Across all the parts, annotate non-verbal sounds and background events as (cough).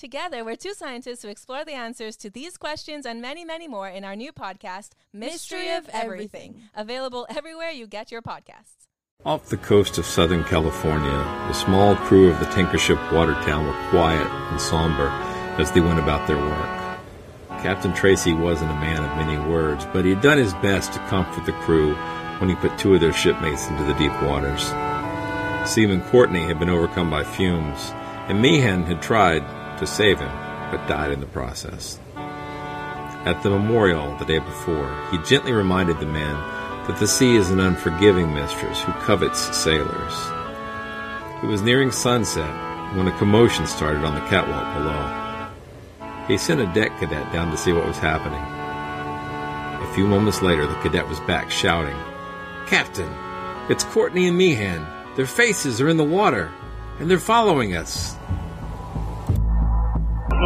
Together, we're two scientists who explore the answers to these questions and many, many more in our new podcast, Mystery, Mystery of Everything, Everything. available everywhere you get your podcasts. Off the coast of Southern California, the small crew of the tanker ship Watertown were quiet and somber as they went about their work. Captain Tracy wasn't a man of many words, but he had done his best to comfort the crew when he put two of their shipmates into the deep waters. Seaman Courtney had been overcome by fumes, and Meehan had tried to save him, but died in the process. At the memorial the day before, he gently reminded the men that the sea is an unforgiving mistress who covets sailors. It was nearing sunset when a commotion started on the catwalk below. He sent a deck cadet down to see what was happening. A few moments later, the cadet was back shouting, Captain, it's Courtney and Meehan. Their faces are in the water, and they're following us.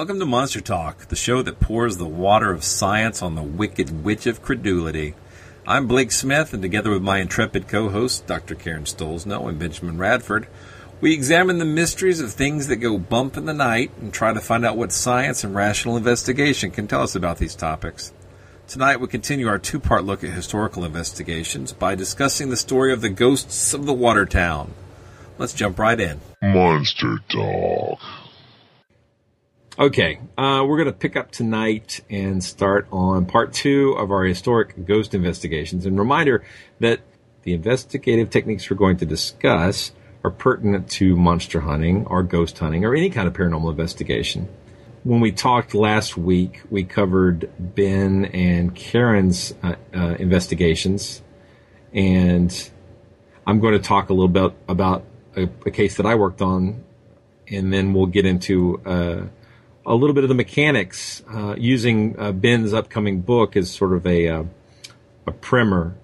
Welcome to Monster Talk, the show that pours the water of science on the wicked witch of credulity. I'm Blake Smith, and together with my intrepid co hosts, Dr. Karen Stollznow and Benjamin Radford, we examine the mysteries of things that go bump in the night and try to find out what science and rational investigation can tell us about these topics. Tonight, we continue our two part look at historical investigations by discussing the story of the ghosts of the Watertown. Let's jump right in. Monster Talk. Okay, uh, we're going to pick up tonight and start on part two of our historic ghost investigations. And reminder that the investigative techniques we're going to discuss are pertinent to monster hunting or ghost hunting or any kind of paranormal investigation. When we talked last week, we covered Ben and Karen's uh, uh, investigations, and I'm going to talk a little bit about a, a case that I worked on, and then we'll get into uh, a little bit of the mechanics uh, using uh, Ben's upcoming book as sort of a uh, a primer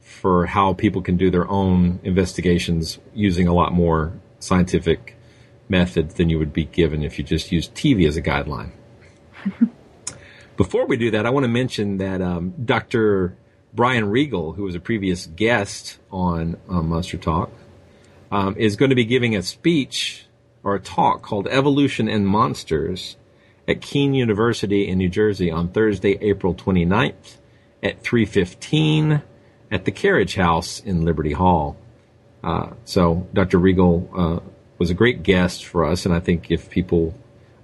for how people can do their own investigations using a lot more scientific methods than you would be given if you just used TV as a guideline. (laughs) Before we do that, I want to mention that um, Dr. Brian Regal, who was a previous guest on um, Monster Talk, um, is going to be giving a speech or a talk called Evolution and Monsters at Kean University in New Jersey on Thursday, April 29th at 3:15 at the Carriage House in Liberty Hall. Uh, so Dr. Regal uh, was a great guest for us, and I think if people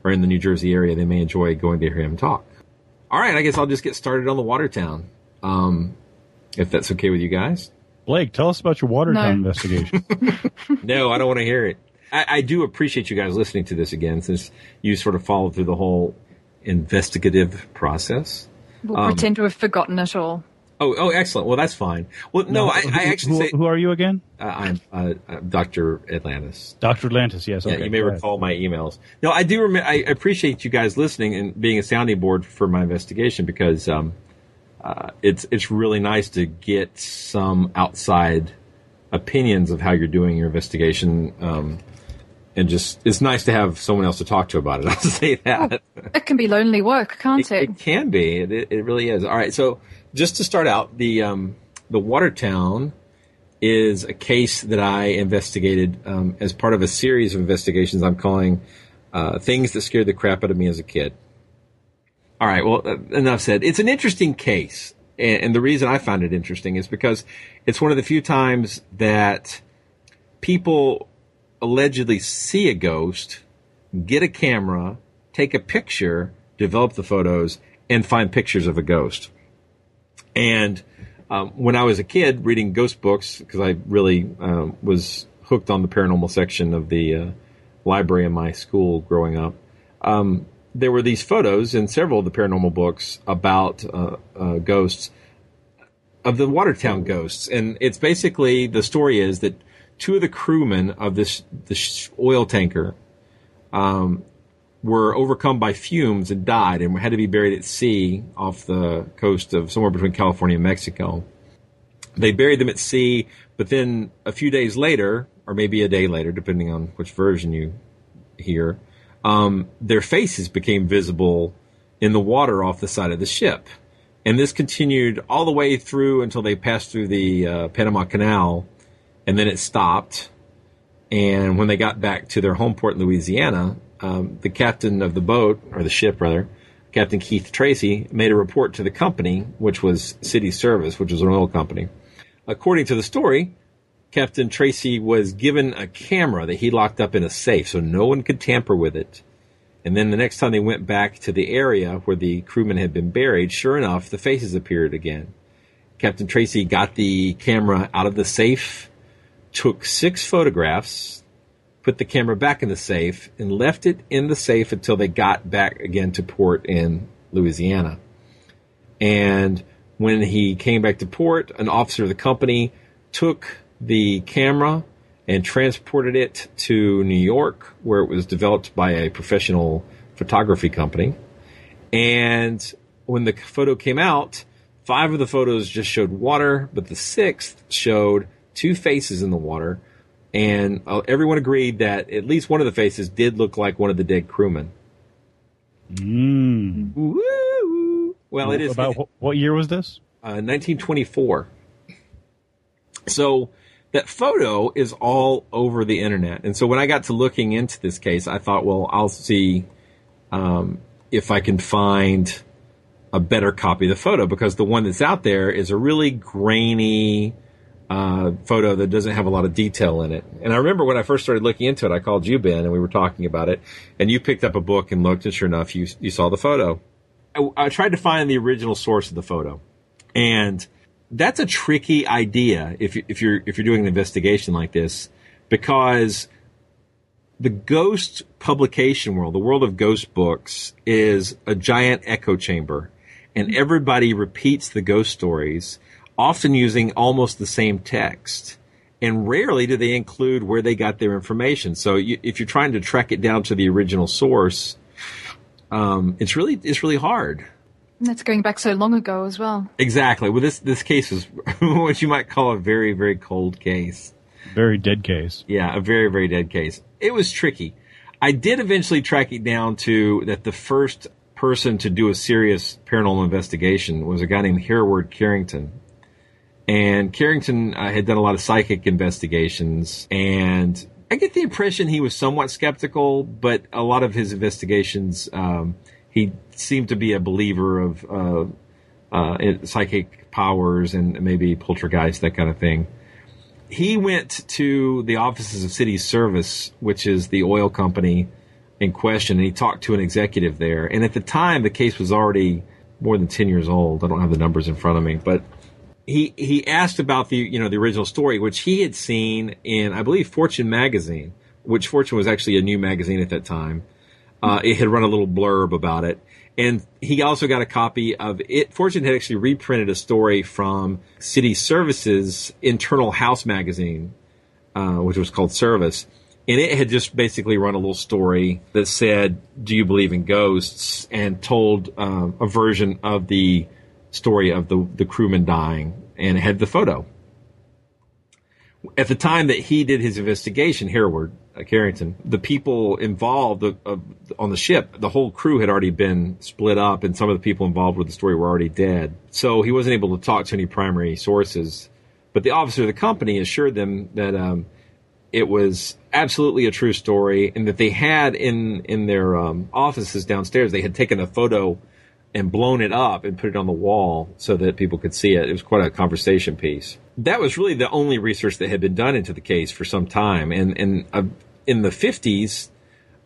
are in the New Jersey area, they may enjoy going to hear him talk. All right, I guess I'll just get started on the Watertown, um, if that's okay with you guys. Blake, tell us about your Watertown No. investigation. (laughs) (laughs) no, I don't want to hear it. I, I do appreciate you guys listening to this again, since you sort of followed through the whole investigative process. We'll Um, pretend to have forgotten it all. Oh, oh, excellent. Well, that's fine. Well, no, I, I actually who, say who are you again? uh, I'm, uh, I'm Dr. Atlantis. Dr. Atlantis, yes. Yeah, you may go ahead. recall my emails. No, I do. Rem- I appreciate you guys listening and being a sounding board for my investigation because um, uh, it's it's really nice to get some outside opinions of how you're doing your investigation. Um, and just it's nice to have someone else to talk to about it. (laughs) I'll say that. It can be lonely work, can't it? It can be. It, it really is. All right. So just to start out, the um, the Watertown is a case that I investigated um, as part of a series of investigations I'm calling uh, "Things That Scared the Crap Out of Me as a Kid." All right. Well, uh, enough said. It's an interesting case, and, and the reason I found it interesting is because it's one of the few times that people allegedly see a ghost, get a camera, take a picture, develop the photos, and find pictures of a ghost. And um, when I was a kid reading ghost books, because I really um, was hooked on the paranormal section of the uh, library in my school growing up, um, there were these photos in several of the paranormal books about uh, uh, ghosts of the Watertown ghosts, and it's basically the story is that two of the crewmen of this this oil tanker um, were overcome by fumes and died, and had to be buried at sea off the coast of somewhere between California and Mexico. They buried them at sea, but then a few days later, or maybe a day later, depending on which version you hear, um, their faces became visible in the water off the side of the ship. And this continued all the way through until they passed through the uh, Panama Canal, and then it stopped. And when they got back to their home port in Louisiana, um, the captain of the boat, or the ship rather, Captain Keith Tracy, made a report to the company, which was City Service, which was an oil company. According to the story, Captain Tracy was given a camera that he locked up in a safe so no one could tamper with it. And then the next time they went back to the area where the crewmen had been buried, sure enough, the faces appeared again. Captain Tracy got the camera out of the safe, took six photographs, put the camera back in the safe, and left it in the safe until they got back again to port in Louisiana. And when he came back to port, an officer of the company took the camera and transported it to New York, where it was developed by a professional photography company. And when the photo came out, five of the photos just showed water, but the sixth showed two faces in the water. And uh, everyone agreed that at least one of the faces did look like one of the dead crewmen. Mm. Woo! Well, it is About wh- what year was this? uh, 1924. So that photo is all over the internet. And so when I got to looking into this case, I thought, well, I'll see um, if I can find a better copy of the photo because the one that's out there is a really grainy uh, photo that doesn't have a lot of detail in it. And I remember when I first started looking into it, I called you, Ben, and we were talking about it. And you picked up a book and looked, and sure enough, you you saw the photo. I, I tried to find the original source of the photo, and that's a tricky idea if if you're if you're doing an investigation like this, because the ghost publication world, the world of ghost books, is a giant echo chamber, and everybody repeats the ghost stories, often using almost the same text. And rarely do they include where they got their information. So you, if you're trying to track it down to the original source, um, it's really it's really hard. And that's going back so long ago as well. Exactly. Well, this this case is (laughs) what you might call a very very cold case. Very dead case. Yeah, a very very dead case. It was tricky. I did eventually track it down to that the first person to do a serious paranormal investigation was a guy named Hereward Carrington. And Carrington uh, had done a lot of psychic investigations, and I get the impression he was somewhat skeptical, but a lot of his investigations, um, he seemed to be a believer of uh, uh, psychic powers and maybe poltergeist, that kind of thing. He went to the offices of City Service, which is the oil company in question, and he talked to an executive there. And at the time, the case was already more than 10 years old. I don't have the numbers in front of me, but he he asked about the you know the original story, which he had seen in I believe Fortune magazine, which Fortune was actually a new magazine at that time. uh, it had run a little blurb about it. And he also got a copy of it. Fortune had actually reprinted a story from City Services internal house magazine, uh, which was called Service. And it had just basically run a little story that said, Do you believe in ghosts? and told um, a version of the story of the, the crewman dying and had the photo. At the time that he did his investigation, Hereward, uh, Carrington, the people involved uh, uh, on the ship, the whole crew had already been split up, and some of the people involved with the story were already dead. So he wasn't able to talk to any primary sources. But the officer of the company assured them that um, it was absolutely a true story, and that they had in in their um, offices downstairs, they had taken a photo and blown it up and put it on the wall so that people could see it. It was quite a conversation piece. That was really the only research that had been done into the case for some time. And, and uh, in the 50s,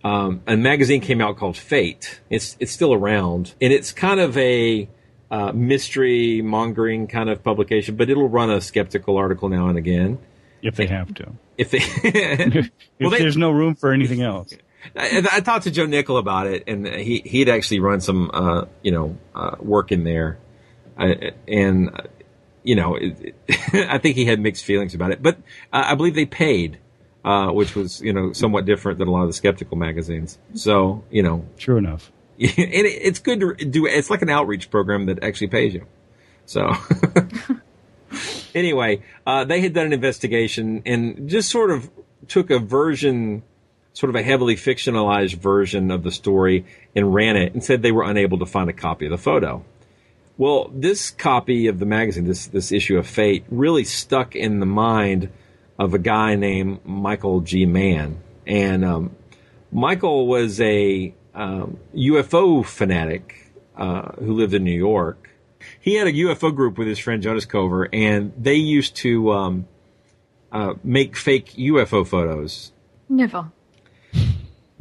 um, a magazine came out called Fate. It's, it's still around. And it's kind of a uh, mystery mongering kind of publication, but it'll run a skeptical article now and again. If they have to. If they, (laughs) (laughs) if they, there's no room for anything else. I, I, talked to Joe Nickell about it, and he he'd actually run some uh, you know uh, work in there, I, and you know it, it, (laughs) I think he had mixed feelings about it, but uh, I believe they paid, uh, which was you know somewhat different than a lot of the skeptical magazines. So you know, true enough, (laughs) and it's good to do. It's like an outreach program that actually pays you. So. (laughs) anyway, uh, they had done an investigation and just sort of took a version sort of a heavily fictionalized version of the story and ran it and said they were unable to find a copy of the photo. Well, this copy of the magazine, this this issue of Fate, really stuck in the mind of a guy named Michael G. Mann, and um, Michael was a um, UFO fanatic uh, who lived in New York. He had a UFO group with his friend Jonas Cover, and they used to um, uh, make fake UFO photos. Never.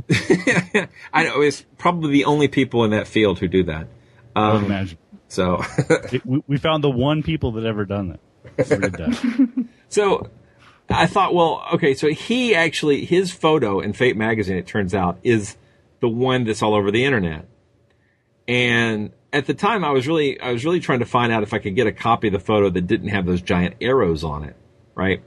(laughs) I know it's probably the only people in that field who do that. Um, I would imagine. So (laughs) it, we, we, found the one people that ever done that. that. (laughs) so I thought, well, okay, so he actually his photo in Fate magazine, it turns out, is the one that's all over the internet. And at the time, I was really I was really trying to find out if I could get a copy of the photo that didn't have those giant arrows on it, right?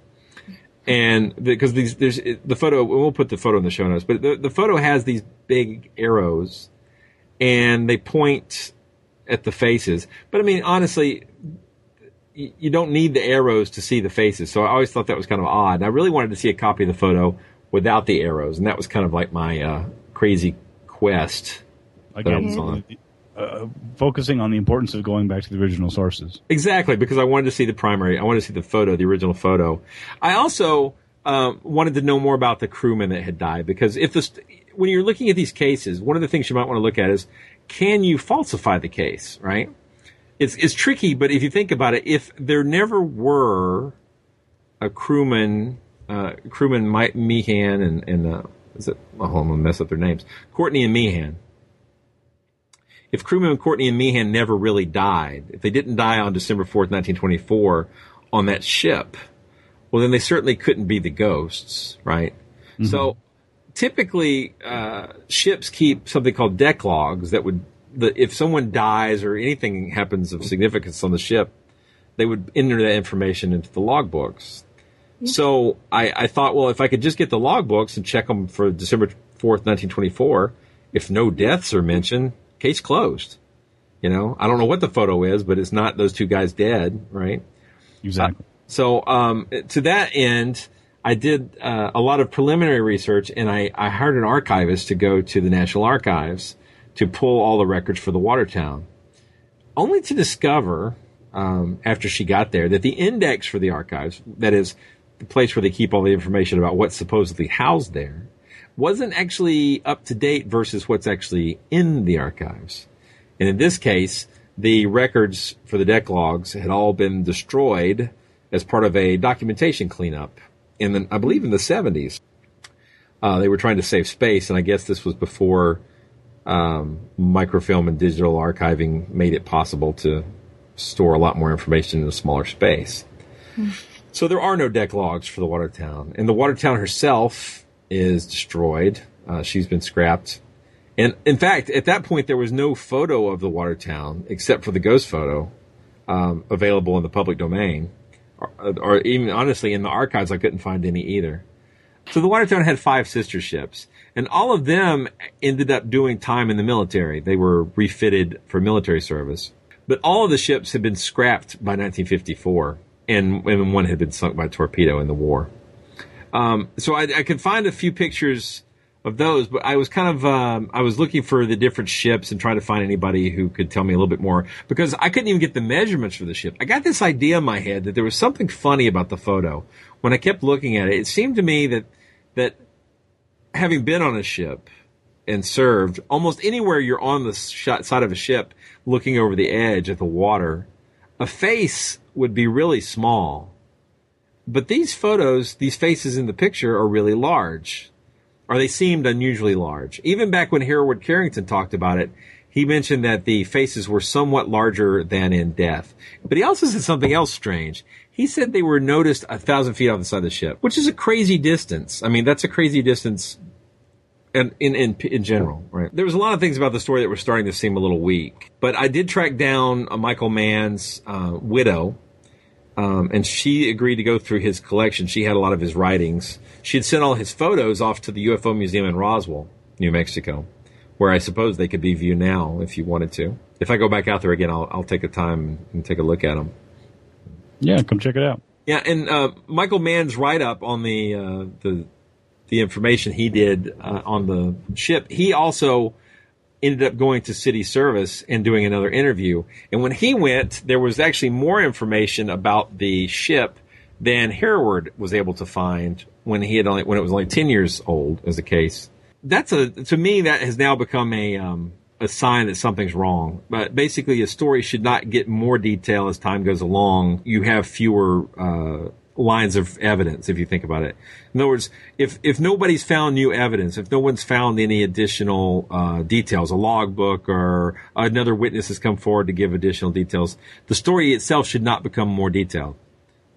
And because the, these there's the photo we'll put the photo in the show notes but the, the photo has these big arrows and they point at the faces. But i mean honestly you, you don't need the arrows to see the faces so i always thought that was kind of odd. And i really wanted to see a copy of the photo without the arrows and that was kind of like my uh, crazy quest Again, uh, focusing on the importance of going back to the original sources. Exactly, because I wanted to see the primary. I wanted to see the photo, the original photo. I also uh, wanted to know more about the crewman that had died because if this, when you're looking at these cases, one of the things you might want to look at is can you falsify the case, right? It's, it's tricky, but if you think about it, if there never were a crewman, uh, crewman Mike Meehan and, and uh, is it, oh, I'm to mess up their names. Courtney and Meehan if crewman Courtney and Meehan never really died, if they didn't die on December 4th, 1924 on that ship, well, then they certainly couldn't be the ghosts, right? Mm-hmm. So typically, uh, ships keep something called deck logs that would, the, if someone dies or anything happens of significance on the ship, they would enter that information into the logbooks. So I, I thought, well, if I could just get the logbooks and check them for December 4th, 1924, if no deaths are mentioned, case closed. You know, I don't know what the photo is, but it's not those two guys dead, right? Exactly. Uh, so, um, to that end, I did uh, a lot of preliminary research, and I, I hired an archivist to go to the National Archives to pull all the records for the Watertown, only to discover um, after she got there that the index for the archives, that is the place where they keep all the information about what's supposedly housed there, wasn't actually up to date versus what's actually in the archives. And in this case, the records for the deck logs had all been destroyed as part of a documentation cleanup in the, I believe in the 70s. Uh, they were trying to save space, and I guess this was before um, microfilm and digital archiving made it possible to store a lot more information in a smaller space. Mm. So there are no deck logs for the Watertown, and the Watertown herself is destroyed. Uh, she's been scrapped. And in fact, at that point, there was no photo of the Watertown except for the ghost photo um, available in the public domain, or, or even honestly in the archives, I couldn't find any either. So the Watertown had five sister ships, and all of them ended up doing time in the military. They were refitted for military service, but all of the ships had been scrapped by 1954, and, and one had been sunk by torpedo in the war. Um, so I, I could find a few pictures of those, but I was kind of um, I was looking for the different ships and trying to find anybody who could tell me a little bit more because I couldn't even get the measurements for the ship. I got this idea in my head that there was something funny about the photo. When I kept looking at it, it seemed to me that that having been on a ship and served, almost anywhere you're on the side of a ship looking over the edge at the water, a face would be really small. But these photos, these faces in the picture are really large or they seemed unusually large. Even back when Hereward Carrington talked about it, he mentioned that the faces were somewhat larger than in death. But he also said something else strange. He said they were noticed a thousand feet off the side of the ship, which is a crazy distance. I mean, that's a crazy distance in, in, in, in general, right? There was a lot of things about the story that were starting to seem a little weak, but I did track down Michael Mann's uh, widow, um, and she agreed to go through his collection. She had a lot of his writings. She had sent all his photos off to the UFO Museum in Roswell, New Mexico, where I suppose they could be viewed now if you wanted to. If I go back out there again, I'll, I'll take a time and take a look at them. Yeah, come check it out. Yeah, and uh, Michael Mann's write up on the uh, the the information he did uh, on the ship, he also ended up going to city service and doing another interview. And when he went, there was actually more information about the ship than Hereward was able to find when he had only when it was only ten years old as a case. That's a to me that has now become a um, a sign that something's wrong. But basically, a story should not get more detail as time goes along. You have fewer uh, lines of evidence if you think about it. In other words, if if nobody's found new evidence, if no one's found any additional uh, details, a logbook or another witness has come forward to give additional details, the story itself should not become more detailed.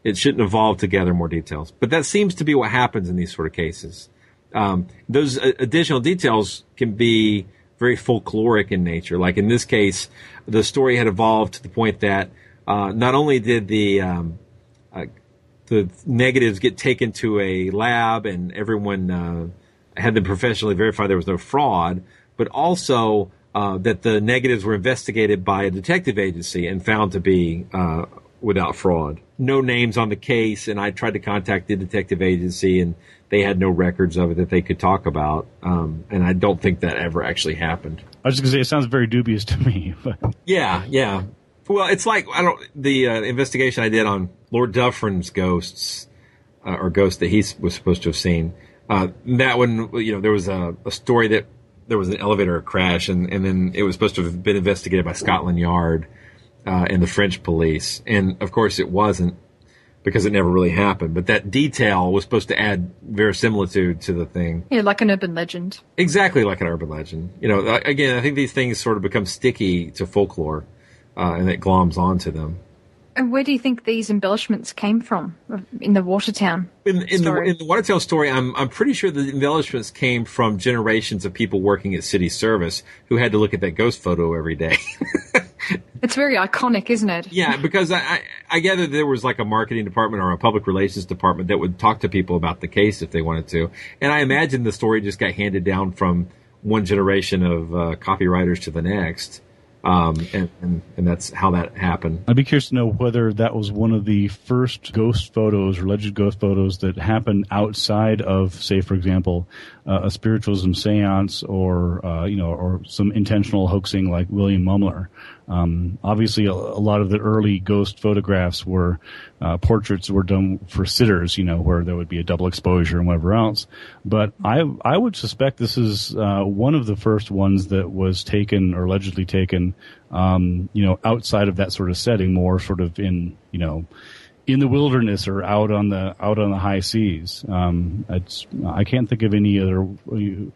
It shouldn't evolve to gather more details. But that seems to be what happens in these sort of cases. Um, those uh, additional details can be very folkloric in nature. Like in this case, the story had evolved to the point that uh, not only did the um, uh, the negatives get taken to a lab and everyone uh, had them professionally verified there was no fraud, but also uh, that the negatives were investigated by a detective agency and found to be uh, without fraud. No names on the case, and I tried to contact the detective agency, and they had no records of it that they could talk about. Um, and I don't think that ever actually happened. I was just gonna say it sounds very dubious to me, (laughs) but yeah, yeah. Well, it's like I don't the uh, investigation I did on Lord Dufferin's ghosts uh, or ghosts that he was supposed to have seen. Uh, that one, you know, there was a, a, story that there was an elevator crash, and, and then it was supposed to have been investigated by Scotland Yard uh, and the French police, and of course it wasn't because it never really happened. But that detail was supposed to add verisimilitude to the thing. Yeah, like an urban legend. Exactly like an urban legend. You know, again, I think these things sort of become sticky to folklore uh, and it gloms onto them. And where do you think these embellishments came from in the Watertown? In, in the in the Watertown story, I'm I'm pretty sure the embellishments came from generations of people working at city service who had to look at that ghost photo every day. (laughs) it's very iconic, isn't it? Yeah, because I, I, I gather there was like a marketing department or a public relations department that would talk to people about the case if they wanted to, and I imagine the story just got handed down from one generation of uh, copywriters to the next. Um, and, and, and that's how that happened. I'd be curious to know whether that was one of the first ghost photos or alleged ghost photos that happened outside of, say, for example, uh, a spiritualism seance or, uh, you know, or some intentional hoaxing like William Mumler. Um, obviously, a, a, lot of the early ghost photographs were uh, portraits were done for sitters, you know, where there would be a double exposure and whatever else. But I I would suspect this is uh, one of the first ones that was taken or allegedly taken, um, you know, outside of that sort of setting, more sort of in you know in the wilderness or out on the out on the high seas. Um, I can't think of any other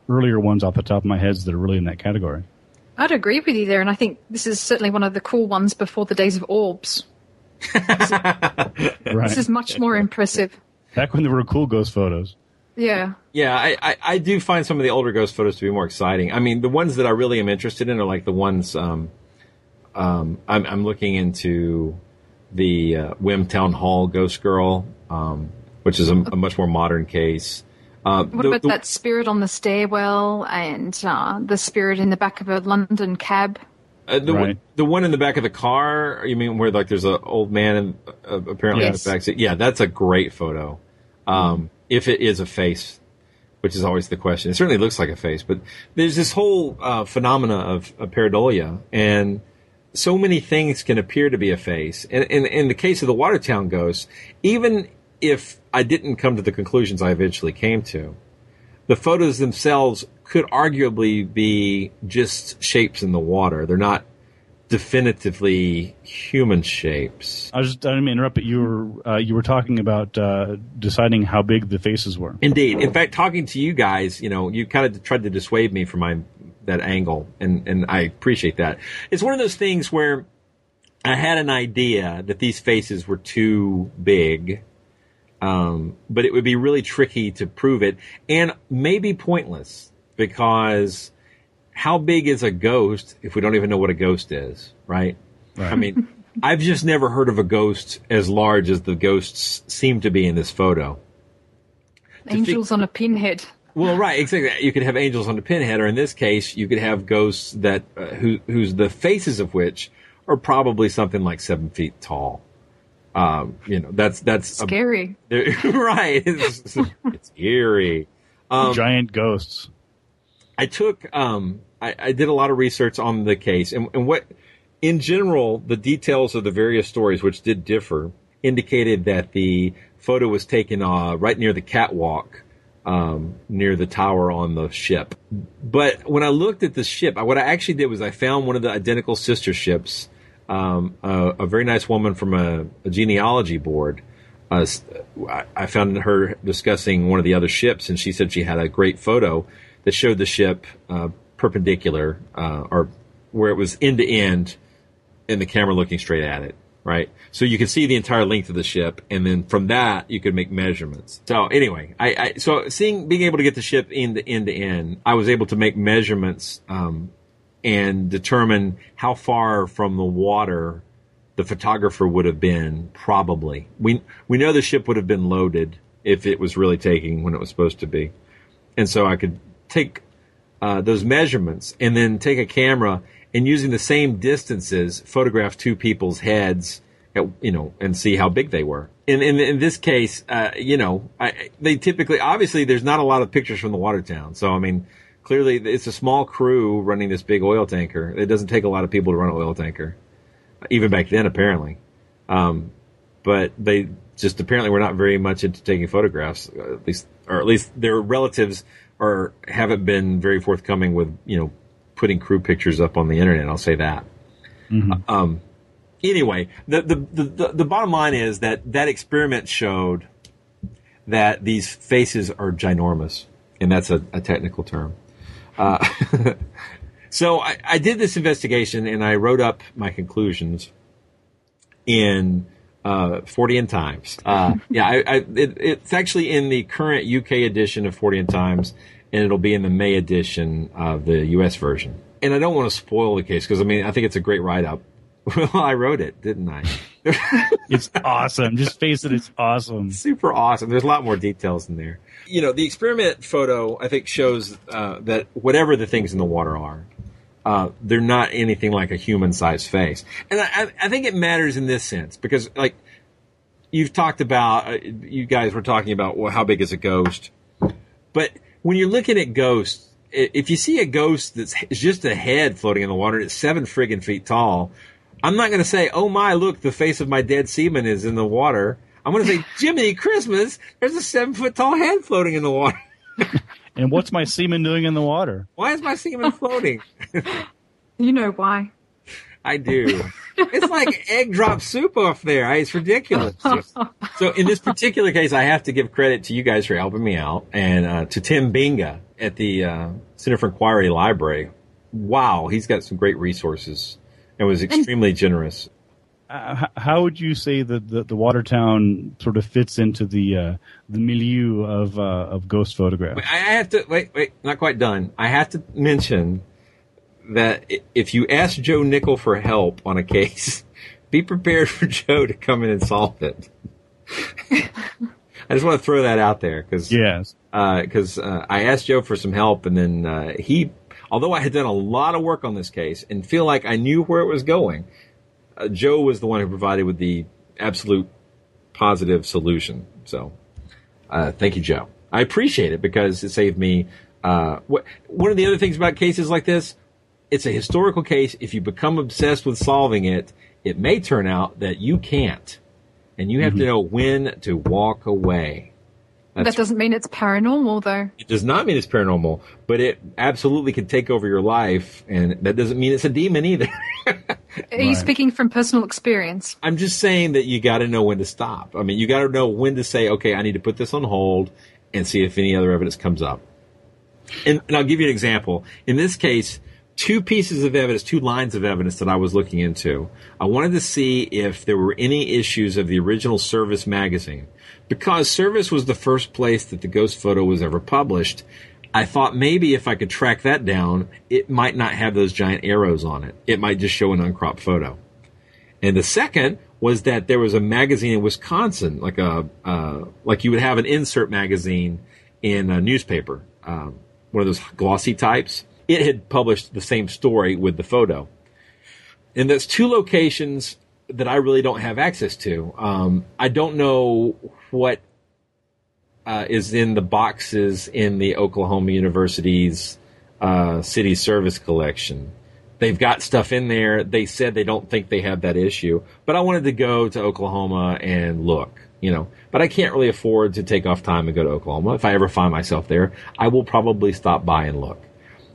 earlier ones off the top of my head that are really in that category. I'd agree with you there, and I think this is certainly one of the cool ones before the days of orbs. this, (laughs) is, right. this is much more impressive. Back when there were cool ghost photos. Yeah. Yeah, I, I, I do find some of the older ghost photos to be more exciting. I mean, the ones that I really am interested in are like the ones um, um, I'm, I'm looking into the uh, Wem Town Hall Ghost Girl, um, which is a, a much more modern case. Uh, What the- about the- that spirit on the stairwell and uh, the spirit in the back of a London cab? Uh, the, one, Right. the one in the back of the car, you mean where like there's an old man in, uh, apparently Yes. in the back seat? Yeah, that's a great photo. Um, If it is a face, which is always the question. It certainly looks like a face, but there's this whole uh, phenomena of, of pareidolia, and so many things can appear to be a face. And in, in the case of the Watertown ghost, even if I didn't come to the conclusions I eventually came to, the photos themselves could arguably be just shapes in the water. They're not definitively human shapes. I was just, I didn't mean to interrupt, but you were uh, you were talking about uh, deciding how big the faces were. Indeed. In fact, talking to you guys, you know, you kind of tried to dissuade me from my that angle, and and I appreciate that. It's one of those things where I had an idea that these faces were too big, um, but it would be really tricky to prove it, and maybe pointless because how big is a ghost if we don't even know what a ghost is, right? I mean, (laughs) I've just never heard of a ghost as large as the ghosts seem to be in this photo. Angels on a pinhead. Well, right, exactly. You could have angels on a pinhead, or in this case, you could have ghosts that uh, who whose the faces of which are probably something like seven feet tall. Um, you know, that's that's Scary. they're- (laughs) right. It's, it's eerie. Um, Giant ghosts. I took, um, I, I did a lot of research on the case, and, and what, in general, the details of the various stories, which did differ, indicated that the photo was taken uh, right near the catwalk, um, near the tower on the ship. But when I looked at the ship, I- what I actually did was I found one of the identical sister ships, um, a, a very nice woman from a, a genealogy board. Uh, I found her discussing one of the other ships, and she said she had a great photo that showed the ship uh, perpendicular, uh, or where it was end to end, and the camera looking straight at it. Right, so you could see the entire length of the ship, and then from that you could make measurements. So anyway, I, I so seeing being able to get the ship end to end to end, I was able to make measurements um, and determine how far from the water the photographer would have been probably. We we know the ship would have been loaded if it was really taking when it was supposed to be, and so I could take uh, those measurements and then take a camera and using the same distances photograph two people's heads, at, you know, and see how big they were. In in, in this case, uh, you know, I, they typically obviously there's not a lot of pictures from the Watertown, so I mean. Clearly, it's a small crew running this big oil tanker. It doesn't take a lot of people to run an oil tanker even back then apparently. Um, but they just apparently were not very much into taking photographs, at least, or at least their relatives are haven't been very forthcoming with you know putting crew pictures up on the internet. I'll say that. Um, anyway, the, the the the the bottom line is that that experiment showed that these faces are ginormous, and that's a, a technical term. Uh, (laughs) so I, I did this investigation and I wrote up my conclusions in uh, Fortean Times. Uh, (laughs) yeah, I, I, it, it's actually in the current UK edition of Fortean Times, and it'll be in the May edition of the US version. And I don't want to spoil the case because I mean I think it's a great write up. (laughs) Well, I wrote it, didn't I? (laughs) It's awesome. Just face it, it's awesome. super awesome. There's a lot more details in there. You know, the experiment photo I think shows uh, that whatever the things in the water are, uh, they're not anything like a human-sized face, and I, I think it matters in this sense because, like, you've talked about, uh, you guys were talking about well, how big is a ghost, but when you're looking at ghosts, if you see a ghost that's just a head floating in the water, it's seven friggin' feet tall. I'm not going to say, "Oh my, look, the face of my dead seaman is in the water." I'm going to say, (laughs) "Jimmy Christmas, there's a seven foot tall head floating in the water. (laughs) And what's my semen doing in the water? Why is my seaman floating?" (laughs) You know why. I do. It's like egg drop soup off there. It's ridiculous. so in this particular case, I have to give credit to you guys for helping me out, and uh, to Tim Binga at the uh, Center for Inquiry Library. Wow, he's got some great resources and was extremely generous. uh, how would you say that the, the Watertown sort of fits into the uh, the milieu of uh, of ghost photographs? I have to wait. Wait, not quite done. I have to mention that if you ask Joe Nickell for help on a case, (laughs) be prepared for Joe to come in and solve it. (laughs) I just want to throw that out there because yes, because uh, I asked Joe for some help, and then uh, he, although I had done a lot of work on this case and feel like I knew where it was going, uh, Joe was the one who provided with the absolute positive solution. So, uh, thank you, Joe. I appreciate it because it saved me. Uh, what, one of the other things about cases like this, it's a historical case. If you become obsessed with solving it, it may turn out that you can't, and you have to know when to walk away. That doesn't mean it's paranormal, though. It does not mean it's paranormal, but it absolutely can take over your life, and that doesn't mean it's a demon either. (laughs) Are you speaking from personal experience? I'm just saying that you got to know when to stop. I mean, you got to know when to say, okay, I need to put this on hold and see if any other evidence comes up. And, and I'll give you an example. In this case, two pieces of evidence, two lines of evidence that I was looking into. I wanted to see if there were any issues of the original Service magazine. Because Service was the first place that the ghost photo was ever published, I thought maybe if I could track that down, it might not have those giant arrows on it. It might just show an uncropped photo. And the second was that there was a magazine in Wisconsin, like a uh, like you would have an insert magazine in a newspaper, um, one of those glossy types. It had published the same story with the photo, and that's two locations that I really don't have access to. Um, I don't know what uh, is in the boxes in the Oklahoma University's uh, city service collection. They've got stuff in there. They said they don't think they have that issue, but I wanted to go to Oklahoma and look, you know. But I can't really afford to take off time and go to Oklahoma. If I ever find myself there, I will probably stop by and look.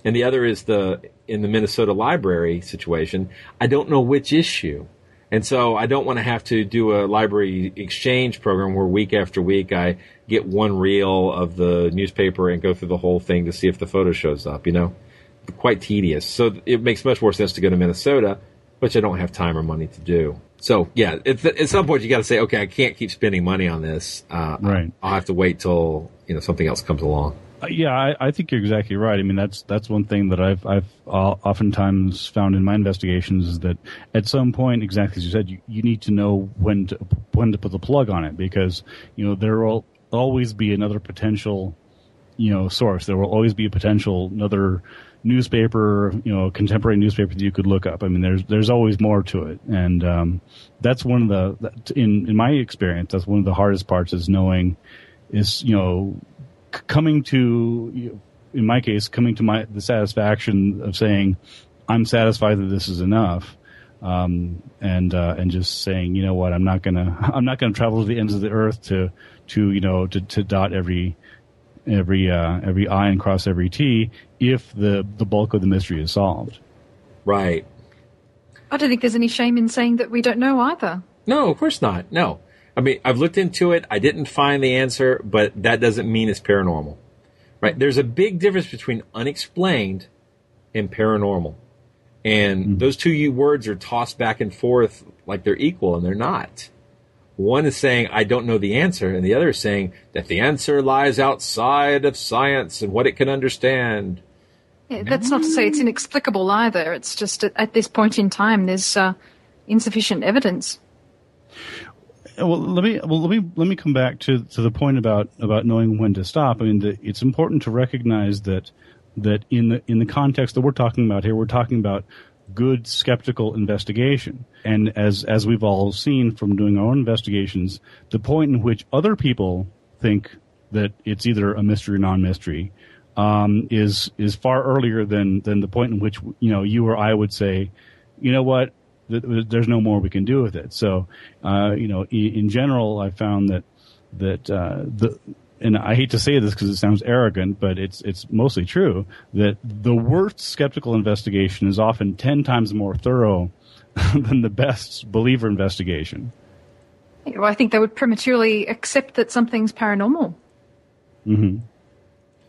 And the other is the in the Minnesota library situation. I don't know which issue. And so I don't want to have to do a library exchange program where week after week I get one reel of the newspaper and go through the whole thing to see if the photo shows up, you know? Quite tedious. So it makes much more sense to go to Minnesota, which I don't have time or money to do. So yeah, at, at some point you got to say, okay, I can't keep spending money on this. Uh, Right. I'll have to wait till, you know, something else comes along. Uh, yeah, I, I think you're exactly right. I mean, that's that's one thing that I've I've uh, oftentimes found in my investigations is that at some point, exactly as you said, you, you need to know when to when to put the plug on it because you know there will always be another potential you know source. There will always be a potential another newspaper, you know, contemporary newspaper that you could look up. I mean, there's there's always more to it, and um, that's one of the in in my experience, that's one of the hardest parts is knowing is you know coming to in my case coming to my the satisfaction of saying I'm satisfied that this is enough. Um, and uh, and just saying, you know what, I'm not gonna (laughs) I'm not gonna travel to the ends of the earth to to you know to, to dot every every uh, every I and cross every T if the the bulk of the mystery is solved. Right. I don't think there's any shame in saying that we don't know either. No, of course not. No. I mean, I've looked into it. I didn't find the answer, but that doesn't mean it's paranormal. Right? There's a big difference between unexplained and paranormal. And those two u- words are tossed back and forth like they're equal, and they're not. One is saying, I don't know the answer, and the other is saying that the answer lies outside of science and what it can understand. Yeah, that's not to say it's inexplicable either. It's just at, at this point in time, there's uh, insufficient evidence. Well, let me well let me let me come back to to the point about about knowing when to stop. I mean, the, it's important to recognize that that in the in the context that we're talking about here, we're talking about good skeptical investigation. And as as we've all seen from doing our own investigations, the point in which other people think that it's either a mystery or non-mystery um, is is far earlier than than the point in which you know you or I would say, you know what, there's no more we can do with it. So, uh, you know, in, in general, I found that that uh, the and I hate to say this because it sounds arrogant, but it's it's mostly true that the worst skeptical investigation is often ten times more thorough (laughs) than the best believer investigation. Well, I think they would prematurely accept that something's paranormal hmm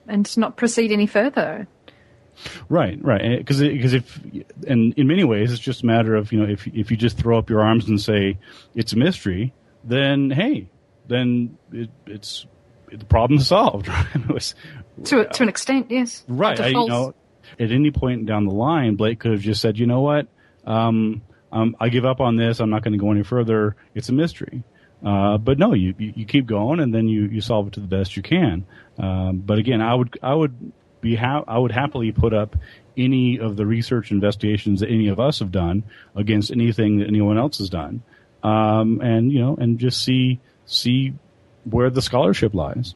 and not proceed any further. Right, right. Because because if and in many ways, it's just a matter of you know if if you just throw up your arms and say it's a mystery, then hey, then it, it's the problem's solved. (laughs) Right? to to an extent, yes. Right. I, you know, at any point down the line, Blake could have just said, you know what, um, um, I give up on this. I'm not going to go any further. It's a mystery. Uh, but no, you, you, you keep going and then you, you solve it to the best you can. Um, but again, I would I would be ha- I would happily put up any of the research investigations that any of us have done against anything that anyone else has done, um, and you know, and just see see where the scholarship lies.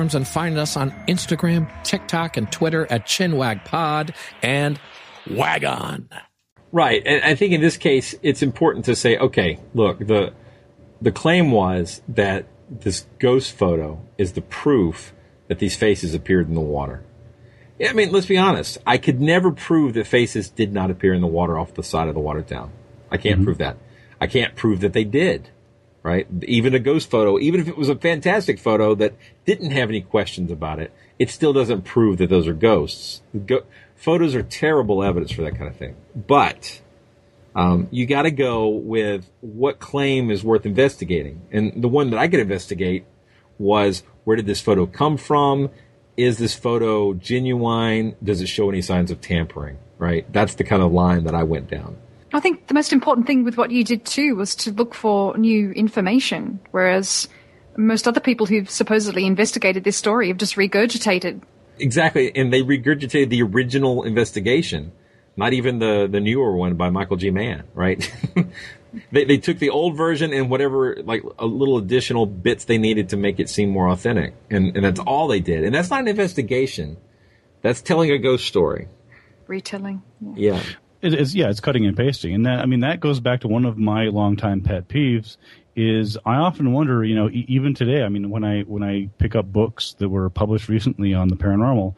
platforms and find us on Instagram, TikTok, and Twitter at ChinwagPod and Wagon. Right, and I think in this case it's important to say, okay, look, the the claim was that this ghost photo is the proof that these faces appeared in the water. I mean, let's be honest. I could never prove that faces did not appear in the water off the side of the Watertown. I can't mm-hmm. prove that. I can't prove that they did. Right? Even a ghost photo, even if it was a fantastic photo that didn't have any questions about it, it still doesn't prove that those are ghosts. Go- photos are terrible evidence for that kind of thing. But um, you got to go with what claim is worth investigating. And the one that I could investigate was where did this photo come from? Is this photo genuine? Does it show any signs of tampering? Right? That's the kind of line that I went down. I think the most important thing with what you did too was to look for new information, whereas most other people who've supposedly investigated this story have just regurgitated. Exactly, and they regurgitated the original investigation not even the the newer one by Michael G. Mann, right? (laughs) they they took the old version and whatever like a little additional bits they needed to make it seem more authentic, and and that's all they did. And that's not an investigation. That's telling a ghost story. Retelling. Yeah. yeah. It is, yeah, it's cutting and pasting, and that I mean that goes back to one of my longtime pet peeves. Is I often wonder, you know, e- even today, I mean, when I when I pick up books that were published recently on the paranormal,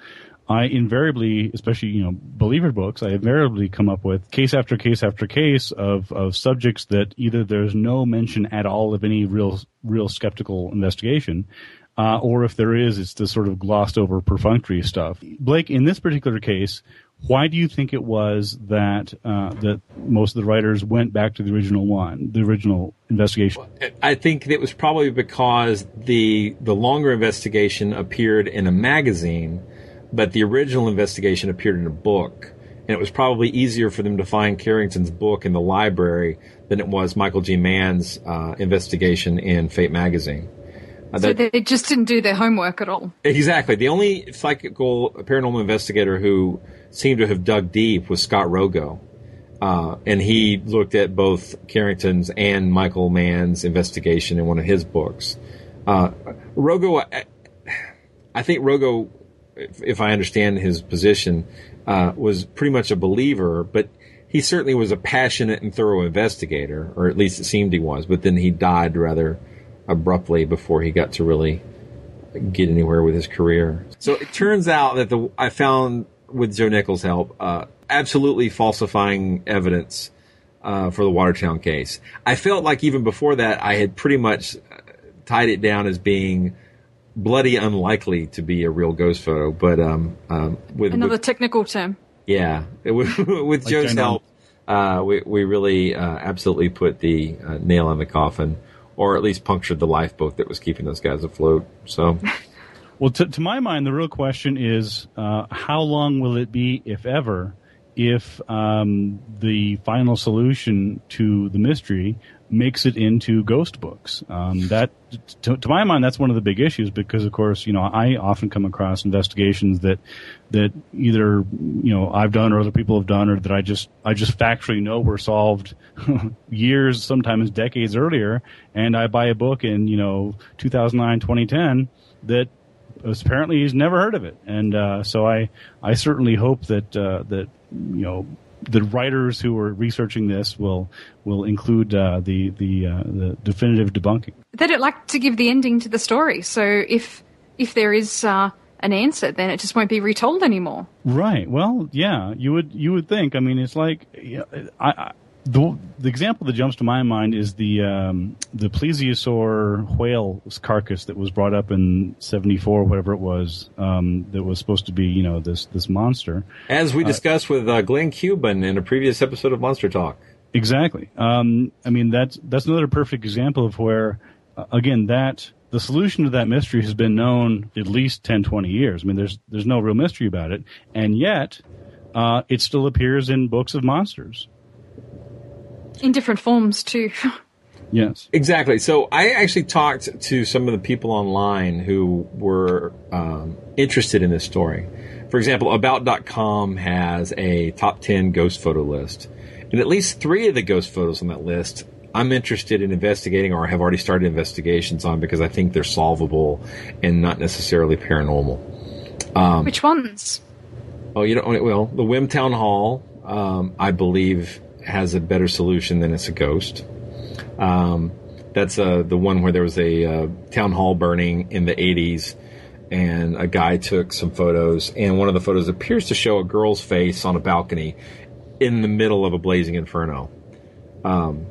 I invariably, especially you know believer books, I invariably come up with case after case after case of of subjects that either there's no mention at all of any real real skeptical investigation, uh, or if there is, it's the sort of glossed over perfunctory stuff. Blake, in this particular case, why do you think it was that uh, that most of the writers went back to the original one, the original investigation? I think it was probably because the the longer investigation appeared in a magazine but the original investigation appeared in a book, and it was probably easier for them to find Carrington's book in the library than it was Michael G. Mann's uh, investigation in Fate magazine. Uh, so they just didn't do their homework at all. Exactly. The only psychical paranormal investigator who seemed to have dug deep was Scott Rogo. Uh, and he looked at both Carrington's and Michael Mann's investigation in one of his books. Uh, Rogo, I, I think Rogo if, if I understand his position, uh, was pretty much a believer, but he certainly was a passionate and thorough investigator, or at least it seemed he was. But then he died rather abruptly before he got to really get anywhere with his career. So it turns out that the I found with Joe Nickell's help, uh, absolutely falsifying evidence uh, for the Watertown case. I felt like even before that, I had pretty much tied it down as being bloody unlikely to be a real ghost photo, but um, um, with, Another with technical term. yeah, (laughs) with, with Like Joe's Jane help, uh, we we really uh, absolutely put the uh, nail in the coffin, or at least punctured the lifeboat that was keeping those guys afloat. So. (laughs) Well, to, to my mind, the real question is uh, how long will it be, if ever, if um, the final solution to the mystery makes it into ghost books? Um, that, to, to my mind, that's one of the big issues because, of course, you know, I often come across investigations that that either you know I've done or other people have done, or that I just I just factually know were solved (laughs) years, sometimes decades earlier, and I buy a book in you know 2009, 2010 that apparently he's never heard of it, and uh, so I I certainly hope that uh, that you know the writers who are researching this will will include uh, the the uh, the definitive debunking. They don't like to give the ending to the story, so if if there is uh, an answer, then it just won't be retold anymore. Right. Well, yeah, you would you would think. I mean, it's like I, I the the example that jumps to my mind is the um, the plesiosaur whale carcass that was brought up in '74, whatever it was, um, that was supposed to be you know this this monster. As we Uh, discussed with uh, Glen Kuban in a previous episode of Monster Talk. Exactly. Um, I mean, that's that's another perfect example of where, uh, again, that the solution to that mystery has been known at least 10, 20 years. I mean, there's there's no real mystery about it, and yet uh, it still appears in books of monsters. In different forms, too. (laughs) Yes. Exactly. So I actually talked to some of the people online who were um, interested in this story. For example, About.com has a top 10 ghost photo list. And at least three of the ghost photos on that list I'm interested in investigating or have already started investigations on because I think they're solvable and not necessarily paranormal. Um, Which ones? Oh, you don't. Well, the Wem Town Hall, um, I believe, has a better solution than it's a ghost. Um, that's uh, the one where there was a uh, town hall burning in the 80s, and a guy took some photos, and one of the photos appears to show a girl's face on a balcony in the middle of a blazing inferno. Um,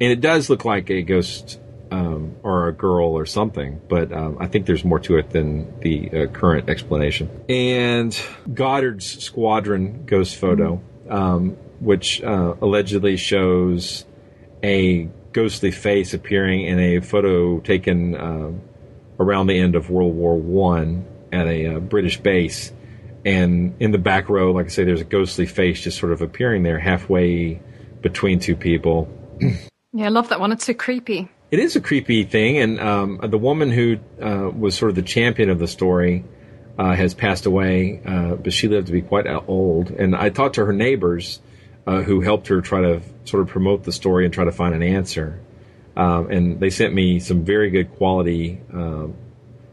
and it does look like a ghost um, or a girl or something, but um, I think there's more to it than the uh, current explanation. And Goddard's squadron ghost photo, um, which uh, allegedly shows a ghostly face appearing in a photo taken uh, around the end of World War One at a uh, British base, and in the back row, like I say, there's a ghostly face just sort of appearing there, halfway between two people. Yeah, I love that one. It's so creepy. It is a creepy thing, and um, the woman who uh, was sort of the champion of the story uh, has passed away, uh, but she lived to be quite old. And I talked to her neighbors uh, who helped her try to sort of promote the story and try to find an answer. Um, and they sent me some very good quality um,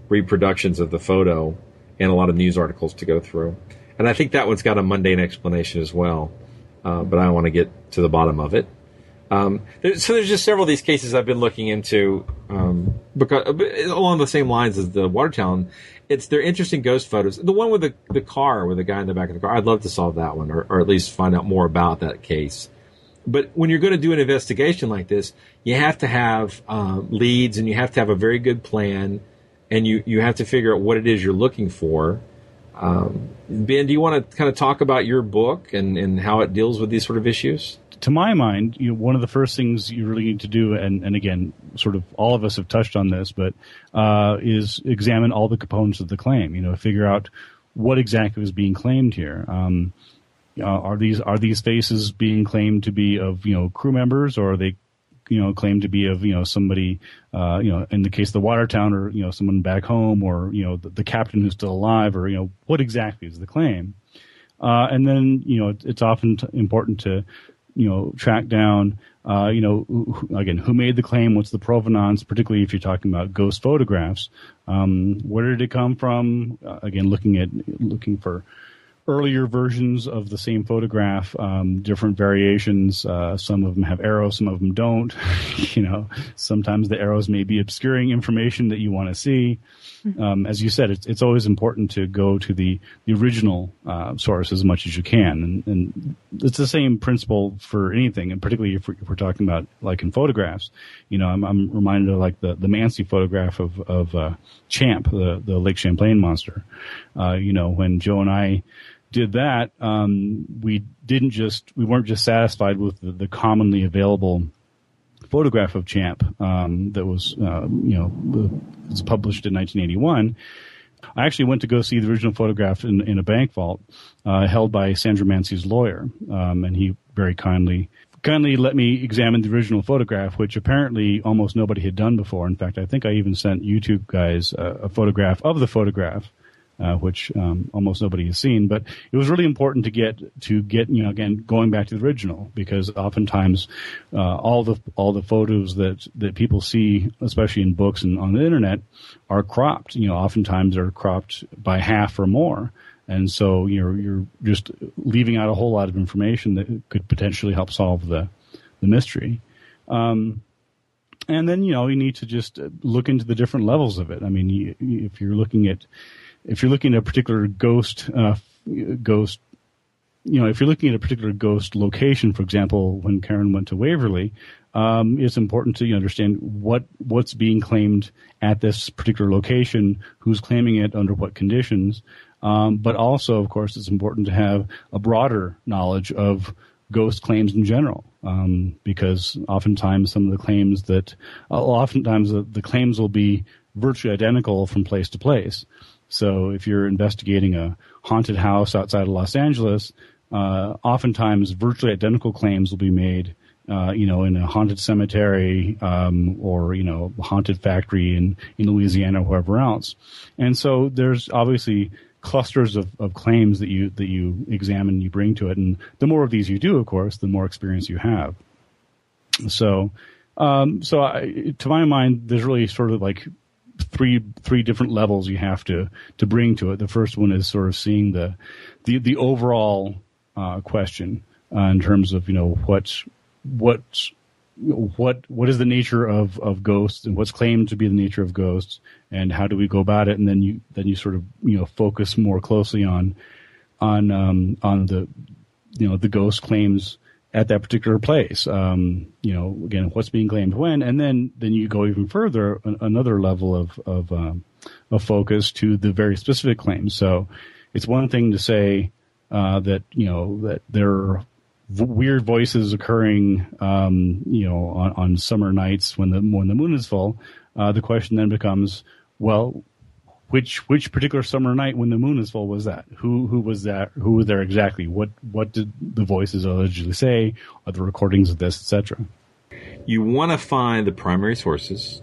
reproductions of the photo and a lot of news articles to go through. And I think that one's got a mundane explanation as well, uh, but I want to get to the bottom of it. Um, so there's just several of these cases I've been looking into um, because along the same lines as the Watertown. It's they're interesting ghost photos. The one with the the car with the guy in the back of the car. I'd love to solve that one, or, or at least find out more about that case. But when you're going to do an investigation like this, you have to have um, leads and you have to have a very good plan, and you you have to figure out what it is you're looking for. Um, ben, do you want to kind of talk about your book and, and how it deals with these sort of issues? To my mind, you know, one of the first things you really need to do, and, and again, sort of all of us have touched on this, but uh, is examine all the components of the claim. You know, figure out what exactly is being claimed here. Um, uh, are these are these faces being claimed to be of you know crew members, or are they you know claimed to be of you know somebody uh, you know in the case of the Watertown, or you know someone back home, or you know the, the captain who's still alive, or you know what exactly is the claim? Uh, and then you know it's often t- important to you know, track down, uh, you know, who, again, who made the claim? What's the provenance? Particularly if you're talking about ghost photographs, um, where did it come from? Uh, again, looking at looking for earlier versions of the same photograph, um, different variations. Uh, some of them have arrows, some of them don't. (laughs) you know, sometimes the arrows may be obscuring information that you want to see. Um, as you said, it's, it's always important to go to the, the original uh, source as much as you can, and, and it's the same principle for anything, and particularly if we're, if we're talking about like in photographs. You know, I'm, I'm reminded of like the the Mansi photograph of of uh, Champ, the the Lake Champlain monster. Uh, you know, when Joe and I did that, um, we didn't just we weren't just satisfied with the, the commonly available photograph of Champ um, that was uh, you know was published in 1981. I actually went to go see the original photograph in, in a bank vault uh, held by Sandra Mansi's lawyer, um, and he very kindly kindly let me examine the original photograph, which apparently almost nobody had done before. In fact, I think I even sent YouTube guys a, a photograph of the photograph uh, which um, almost nobody has seen. But it was really important to get to get you know again going back to the original because oftentimes uh, all the all the photos that that people see, especially in books and on the internet, are cropped. You know, oftentimes are cropped by half or more. And so you're you're just leaving out a whole lot of information that could potentially help solve the the mystery. Um, and then you know you need to just look into the different levels of it. I mean, you, if you're looking at if you're looking at a particular ghost uh, ghost you know if you're looking at a particular ghost location for example when Karen went to Waverly um, it's important to understand what what's being claimed at this particular location who's claiming it under what conditions. Um, but also of course it's important to have a broader knowledge of ghost claims in general um, because oftentimes some of the claims that uh, oftentimes the, the claims will be virtually identical from place to place so if you're investigating a haunted house outside of Los Angeles, uh, oftentimes virtually identical claims will be made. Uh, you know, in a haunted cemetery, um, or, you know, haunted factory in, in Louisiana or wherever else. And so there's obviously clusters of, of claims that you, that you examine, you bring to it. And the more of these you do, of course, the more experience you have. So, um, so I, to my mind, there's really sort of like three three different levels you have to to bring to it. The first one is sort of seeing the the the overall uh, question uh, in terms of you know what's what's what what is the nature of of ghosts and what's claimed to be the nature of ghosts and how do we go about it and then you then you sort of you know focus more closely on on um, on the you know the ghost claims at that particular place. Um, you know, again, what's being claimed when, and then then you go even further, an, another level of of, um, focus to the very specific claims. So it's one thing to say uh, that you know that there are weird voices occurring, um, you know, on, on, summer nights when the when the moon is full. Uh, the question then becomes, well, which which particular summer night when the moon is full was that? Who who was that? Who was there exactly? What what did the voices allegedly say? Are the recordings of this, etc. You want to find the primary sources.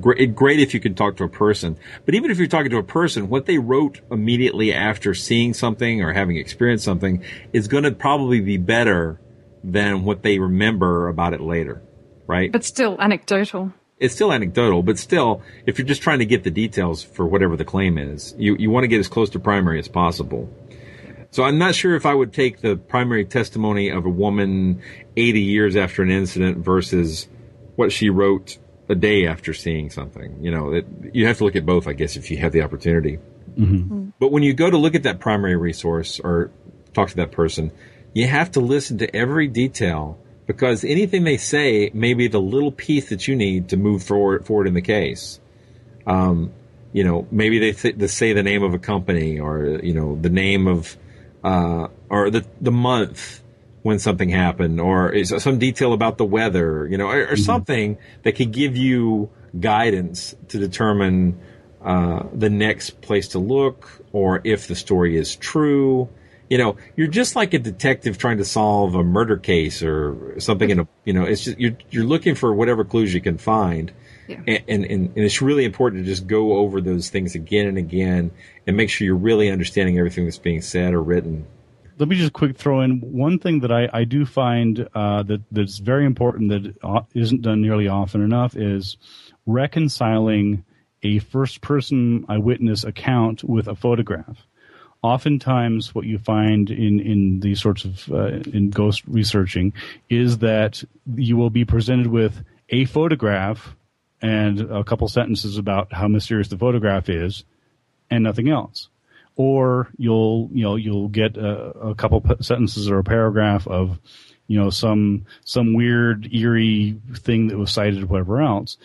Great, great if you can talk to a person, but even if you're talking to a person, what they wrote immediately after seeing something or having experienced something is going to probably be better than what they remember about it later, right? But still anecdotal it's still anecdotal, but still, if you're just trying to get the details for whatever the claim is, you, you want to get as close to primary as possible. So I'm not sure if I would take the primary testimony of a woman 80 years after an incident versus what she wrote a day after seeing something. You know, it, you have to look at both, I guess, if you have the opportunity. Mm-hmm. But when you go to look at that primary resource or talk to that person, you have to listen to every detail because anything they say may be the little piece that you need to move forward forward in the case. Um, you know, maybe they, th- they say the name of a company or you know the name of uh, or the the month when something happened or some detail about the weather, you know, or, or mm-hmm. something that could give you guidance to determine uh, the next place to look or if the story is true you know, you're just like a detective trying to solve a murder case or something in a, you know, it's just, you're, you're looking for whatever clues you can find. Yeah. And, and, and it's really important to just go over those things again and again and make sure you're really understanding everything that's being said or written. Let me just quick throw in one thing that I, I do find uh, that that's very important that isn't done nearly often enough is reconciling a first person eyewitness account with a photograph oftentimes what you find in, in these sorts of uh, in ghost researching is that you will be presented with a photograph and a couple sentences about how mysterious the photograph is and nothing else. Or you'll you know you'll get a, a couple sentences or a paragraph of you know some some weird eerie thing that was sighted whatever else.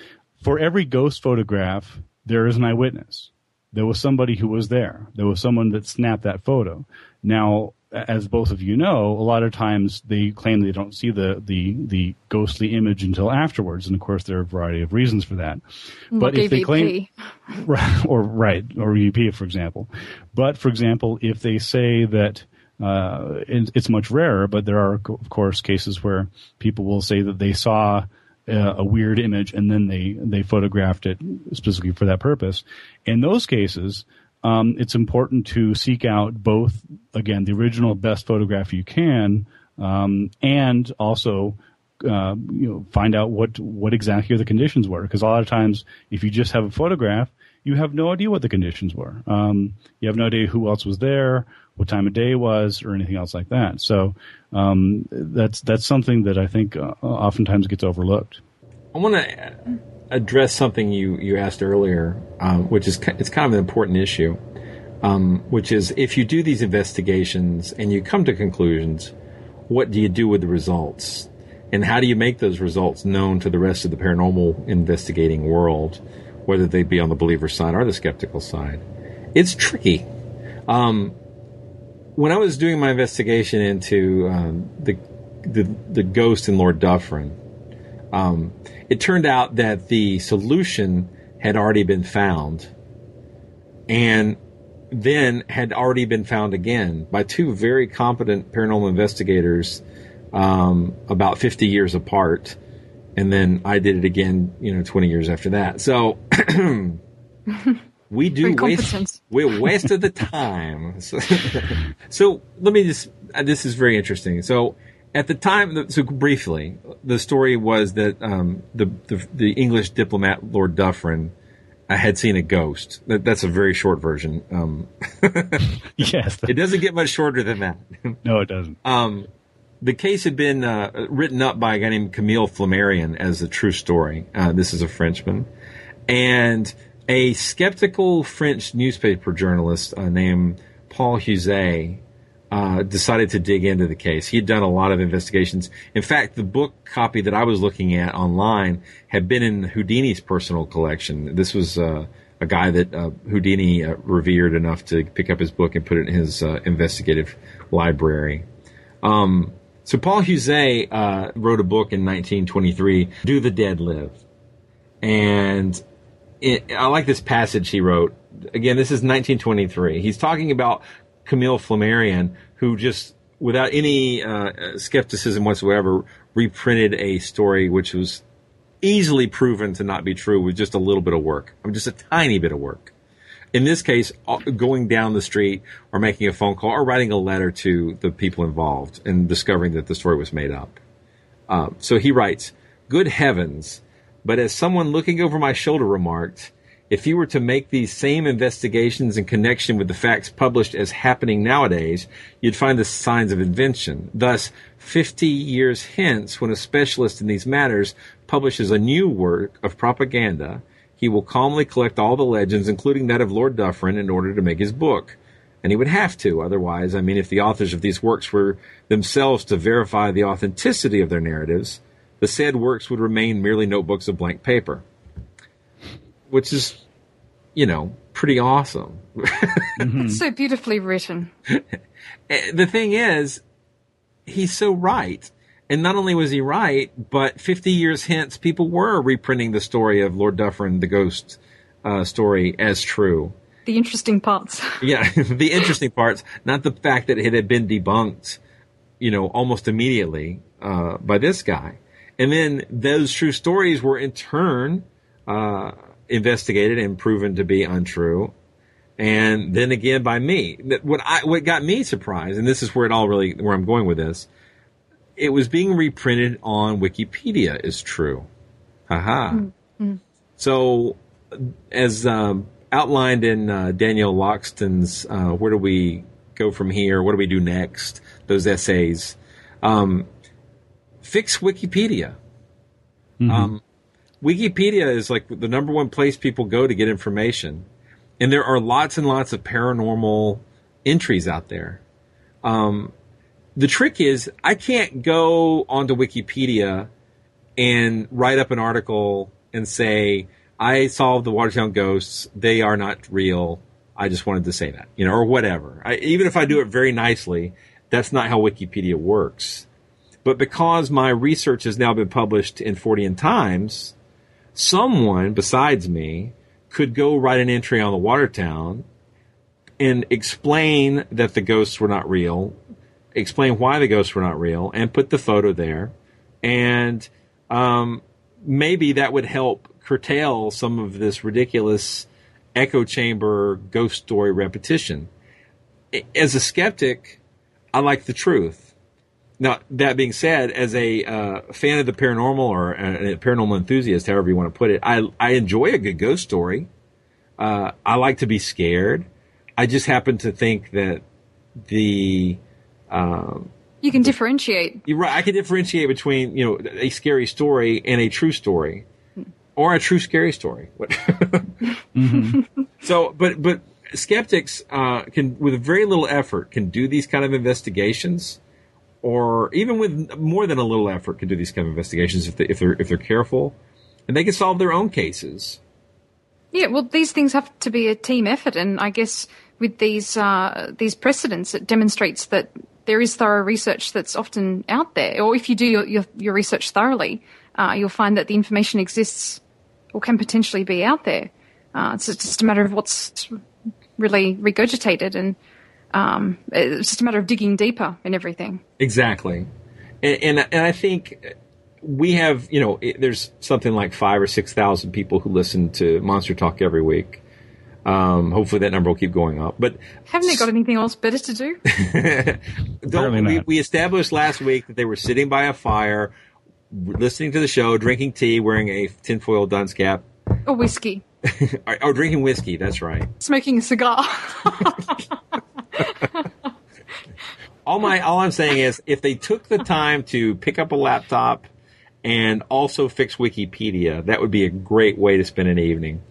For every ghost photograph there is an eyewitness there was somebody who was there. There was someone that snapped that photo. Now, as both of you know, a lot of times they claim they don't see the, the, the ghostly image until afterwards. And of course, there are a variety of reasons for that. But if they claim, or right, or EVP, for example. But for example, if they say that, uh, it's much rarer, but there are, of course, cases where people will say that they saw uh, a weird image and then they they photographed it specifically for that purpose. In those cases, um, it's important to seek out both again the original best photograph you can, um, and also uh, you know find out what what exactly the conditions were because a lot of times if you just have a photograph you have no idea what the conditions were um, you have no idea who else was there what time of day it was or anything else like that so um, that's that's something that I think uh, oftentimes gets overlooked. I want to address something you you asked earlier, um, which is it's kind of an important issue, um, which is if you do these investigations and you come to conclusions, what do you do with the results, and how do you make those results known to the rest of the paranormal investigating world, whether they be on the believer side or the skeptical side? It's tricky. Um, when I was doing my investigation into um, the, the the ghost in Lord Dufferin, um, it turned out that the solution had already been found, and then had already been found again by two very competent paranormal investigators, um, about fifty years apart, and then I did it again, you know, twenty years after that. So. (clears throat) we do waste (laughs) we wasted the time. (laughs) So, so, let me just uh, this is very interesting. So at the time, so briefly, the story was that um, the, the, the English diplomat Lord Dufferin uh, had seen a ghost. That, that's a very short version. Um, (laughs) yes, it doesn't get much shorter than that. no, it doesn't. Um, the case had been uh, written up by a guy named Camille Flammarion as a true story. Uh, this is a Frenchman, and a skeptical French newspaper journalist uh, named Paul Heuzé uh, decided to dig into the case. He had done a lot of investigations. In fact, the book copy that I was looking at online had been in Houdini's personal collection. This was uh, a guy that uh, Houdini uh, revered enough to pick up his book and put it in his uh, investigative library. Um, so Paul Heuzé uh, wrote a book in 1923, "Do the Dead Live?" and it, I like this passage he wrote. Again, this is 1923. He's talking about Camille Flammarion, who just, without any uh, skepticism whatsoever, reprinted a story which was easily proven to not be true with just a little bit of work. I mean, just a tiny bit of work. In this case, uh, going down the street or making a phone call or writing a letter to the people involved and discovering that the story was made up. Uh, so he writes, Good heavens, but as someone looking over my shoulder remarked, if you were to make these same investigations in connection with the facts published as happening nowadays, you'd find the signs of invention. Thus, 50 years hence, when a specialist in these matters publishes a new work of propaganda, he will calmly collect all the legends, including that of Lord Dufferin, in order to make his book. And he would have to, otherwise, I mean, if the authors of these works were themselves to verify the authenticity of their narratives, the said works would remain merely notebooks of blank paper. Which is, you know, pretty awesome. (laughs) mm-hmm. So beautifully written. (laughs) Eh, the thing is, he's so right. And not only was he right, but 50 years hence, people were reprinting the story of Lord Dufferin, the ghost uh, story, as true. The interesting parts. (laughs) yeah, the interesting parts, not the fact that it had been debunked, you know, almost immediately uh, by this guy. And then those true stories were in turn uh, investigated and proven to be untrue. And then again by me. What I what got me surprised, and this is where it all really where I'm going with this, it was being reprinted on Wikipedia is true. Haha. Mm-hmm. So as um, outlined in uh, Daniel Loxton's uh, "Where Do We Go From Here? What Do We Do Next?" Those essays. Um, fix Wikipedia. Um, Wikipedia is like the number one place people go to get information, and there are lots and lots of paranormal entries out there. Um, the trick is, I can't go onto Wikipedia and write up an article and say, I solved the Watertown ghosts. They are not real. I just wanted to say that, you know, or whatever. I, even if I do it very nicely, that's not how Wikipedia works. But because my research has now been published in Fortean Times, someone besides me could go write an entry on the Watertown and explain that the ghosts were not real, explain why the ghosts were not real, and put the photo there. And um, maybe that would help curtail some of this ridiculous echo chamber ghost story repetition. As a skeptic, I like the truth. Now, that being said, as a uh, fan of the paranormal or a, a paranormal enthusiast, however you want to put it, I, I enjoy a good ghost story. Uh, I like to be scared. I just happen to think that the um, You can differentiate. you're right. I can differentiate between you know a scary story and a true story, or a true scary story. What- (laughs) So, but but skeptics uh, can, with very little effort, can do these kind of investigations, or even with more than a little effort, can do these kind of investigations if they, if they're if they're careful, and they can solve their own cases. Yeah, well, these things have to be a team effort, and I guess with these uh, these precedents, it demonstrates that there is thorough research that's often out there. Or if you do your your, your research thoroughly, uh, you'll find that the information exists or can potentially be out there. Uh, it's just a matter of what's really regurgitated, and um, it's just a matter of digging deeper in everything. Exactly, and and, and I think we have you know it, there's something like five or six thousand people who listen to Monster Talk every week. Um, hopefully that number will keep going up. But Haven't they got anything else better to do? (laughs) don't, we, we established last week that they were sitting by a fire, listening to the show, drinking tea, wearing a tinfoil dunce cap, or whiskey, (laughs) or, or drinking whiskey. That's right. smoking a cigar. (laughs) All my all I'm saying is, if they took the time to pick up a laptop and also fix Wikipedia, that would be a great way to spend an evening.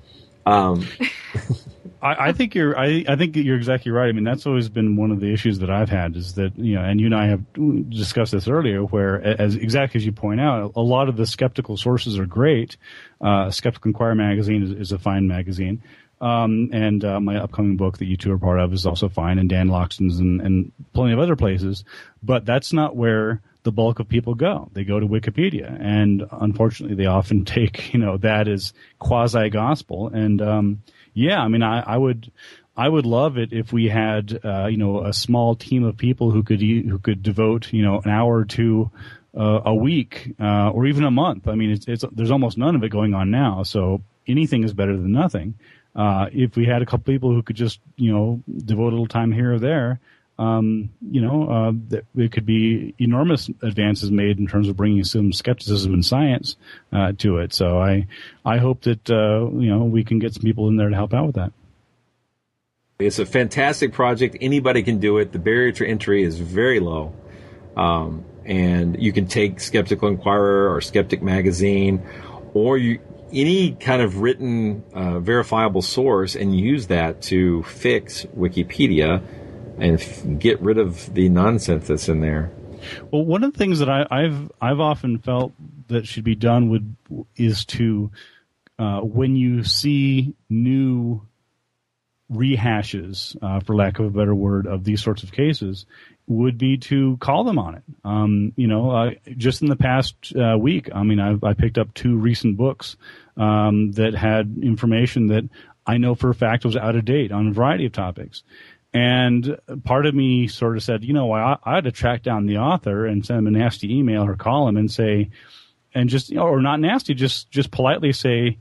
Um, (laughs) I, I think you're. I, I think you're exactly right. I mean, that's always been one of the issues that I've had is that you know, and you and I have discussed this earlier, where as exactly as you point out, a lot of the skeptical sources are great. Uh, Skeptical Inquirer magazine is, is a fine magazine. Um, and uh, my upcoming book that you two are part of is also fine, and Dan Loxton's and, and plenty of other places. But that's not where the bulk of people go. They go to Wikipedia, and unfortunately, they often (laughs) take you know that as quasi gospel. And um, yeah, I mean, I, I would. I would love it if we had, uh, you know, a small team of people who could who could devote, you know, an hour or two uh, a week uh, or even a month. I mean, it's, it's there's almost none of it going on now, so anything is better than nothing. Uh, if we had a couple people who could just, you know, devote a little time here or there, um, you know, uh, that it could be enormous advances made in terms of bringing some skepticism and science uh, to it. So I, I hope that uh, you know we can get some people in there to help out with that. It's a fantastic project. Anybody can do it. The barrier to entry is very low. Um, and you can take Skeptical Inquirer or Skeptic Magazine or you, any kind of written uh, verifiable source and use that to fix Wikipedia and f- get rid of the nonsense that's in there. Well, one of the things that I, I've I've often felt that should be done would is to uh, when you see new rehashes, uh, for lack of a better word, of these sorts of cases, would be to call them on it. Um, you know, uh, just in the past uh, week, I mean, I, I picked up two recent books um, that had information that I know for a fact was out of date on a variety of topics. And part of me sort of said, you know, I, I had to track down the author and send him a nasty email or call him and say, and just, you know, or not nasty, just just politely say,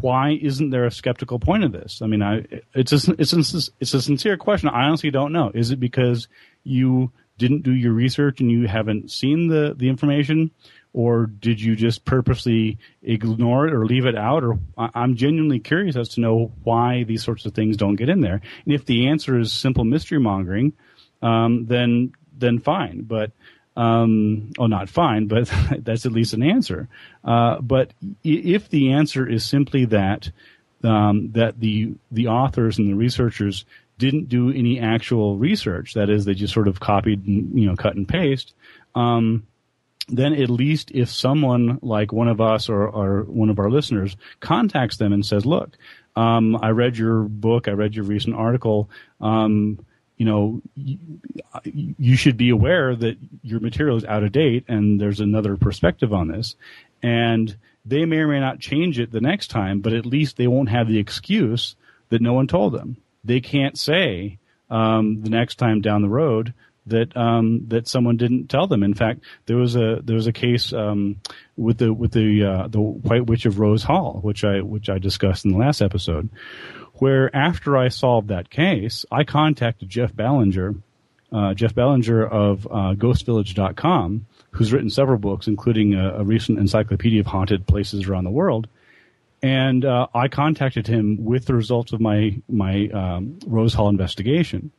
why isn't there a skeptical point of this? I mean, I, it's a, it's a, it's a sincere question. I honestly don't know. Is it because you didn't do your research and you haven't seen the, the information? or did you just purposely ignore it or leave it out? Or I'm genuinely curious as to know why these sorts of things don't get in there. And if the answer is simple mystery mongering, um, then then fine. But um, oh, not fine, but (laughs) that's at least an answer. Uh, but if the answer is simply that um, that the the authors and the researchers didn't do any actual research, that is, they just sort of copied, and, you know, cut and paste. Um, then at least if someone like one of us or, or one of our listeners contacts them and says, "Look, um, I read your book, I read your recent article." Um, you know, you, you should be aware that your material is out of date and there's another perspective on this. And they may or may not change it the next time, but at least they won't have the excuse that no one told them. They can't say um, the next time down the road that um, that someone didn't tell them. In fact, there was a there was a case um, with the with the uh, the White Witch of Rose Hall, which I which I discussed in the last episode, where after I solved that case, I contacted Jeff Belanger, uh, Jeff Belanger of uh, GhostVillage.com, who's written several books, including a, a recent encyclopedia of haunted places around the world. And uh, I contacted him with the results of my my um, Rose Hall investigation.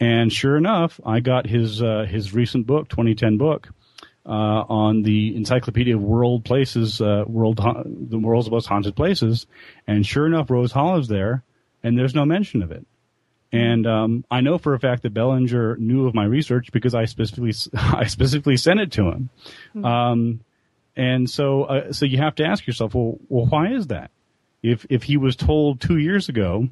And sure enough, I got his uh, his recent book, 2010 book, uh, on the Encyclopedia of World Places, uh, world ha- the world's most haunted places. And sure enough, Rose Hall is there, and there's no mention of it. And um, I know for a fact that Belanger knew of my research because I specifically (laughs) I specifically sent it to him. Um, and so uh, so you have to ask yourself, well, well, why is that? If if he was told two years ago,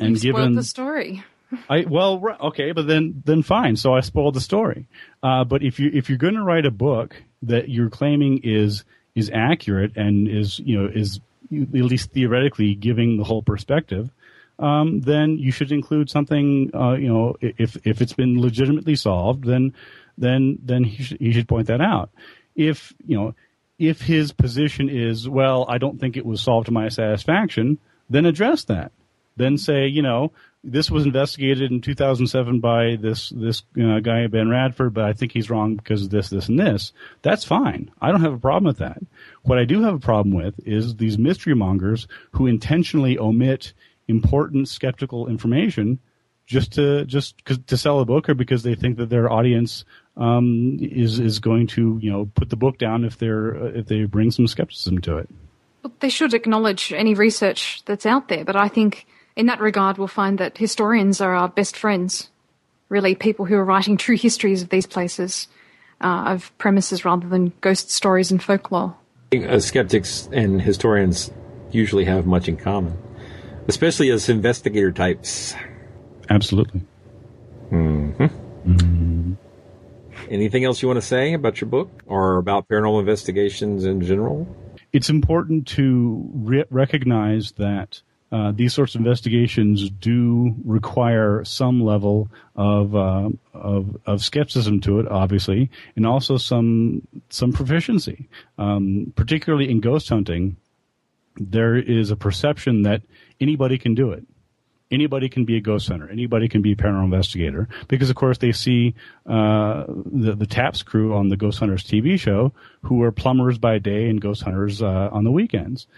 and You've given the story. (laughs) I well, okay, but then then fine. So I spoiled the story. Uh, but if you if you're going to write a book that you're claiming is is accurate and is you know is at least theoretically giving the whole perspective, um, then you should include something. Uh, you know, if if it's been legitimately solved, then then then he should, he should point that out. If you know if his position is well, I don't think it was solved to my satisfaction, then address that then say, you know, this was investigated in 2007 by this this uh, guy Ben Radford, but I think he's wrong because of this, this, and this. That's fine. I don't have a problem with that. What I do have a problem with is these mystery mongers who intentionally omit important skeptical information just to just to sell a book or because they think that their audience um, is is going to you know put the book down if they're if they bring some skepticism to it. Well, they should acknowledge any research that's out there, but I think in that regard we'll find that historians are our best friends. Really, people who are writing true histories of these places, uh, of premises rather than ghost stories and folklore. Uh, skeptics and historians usually have much in common, especially as investigator types. Absolutely. hmm Anything else you want to say about your book or about paranormal investigations in general? it's important to re- recognize that uh, these sorts of investigations do require some level of, uh, of of skepticism to it, obviously, and also some some proficiency. Um, particularly in ghost hunting, there is a perception that anybody can do it. Anybody can be a ghost hunter. Anybody can be a paranormal investigator because, of course, they see uh, the the Taps crew on the Ghost Hunters TV show, who are plumbers by day and ghost hunters uh, on the weekends.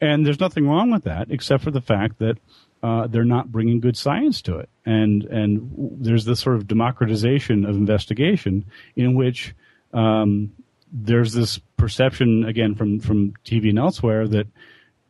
And there's nothing wrong with that, except for the fact that uh, they're not bringing good science to it. And and there's this sort of democratization of investigation in which um, there's this perception again from from TV and elsewhere that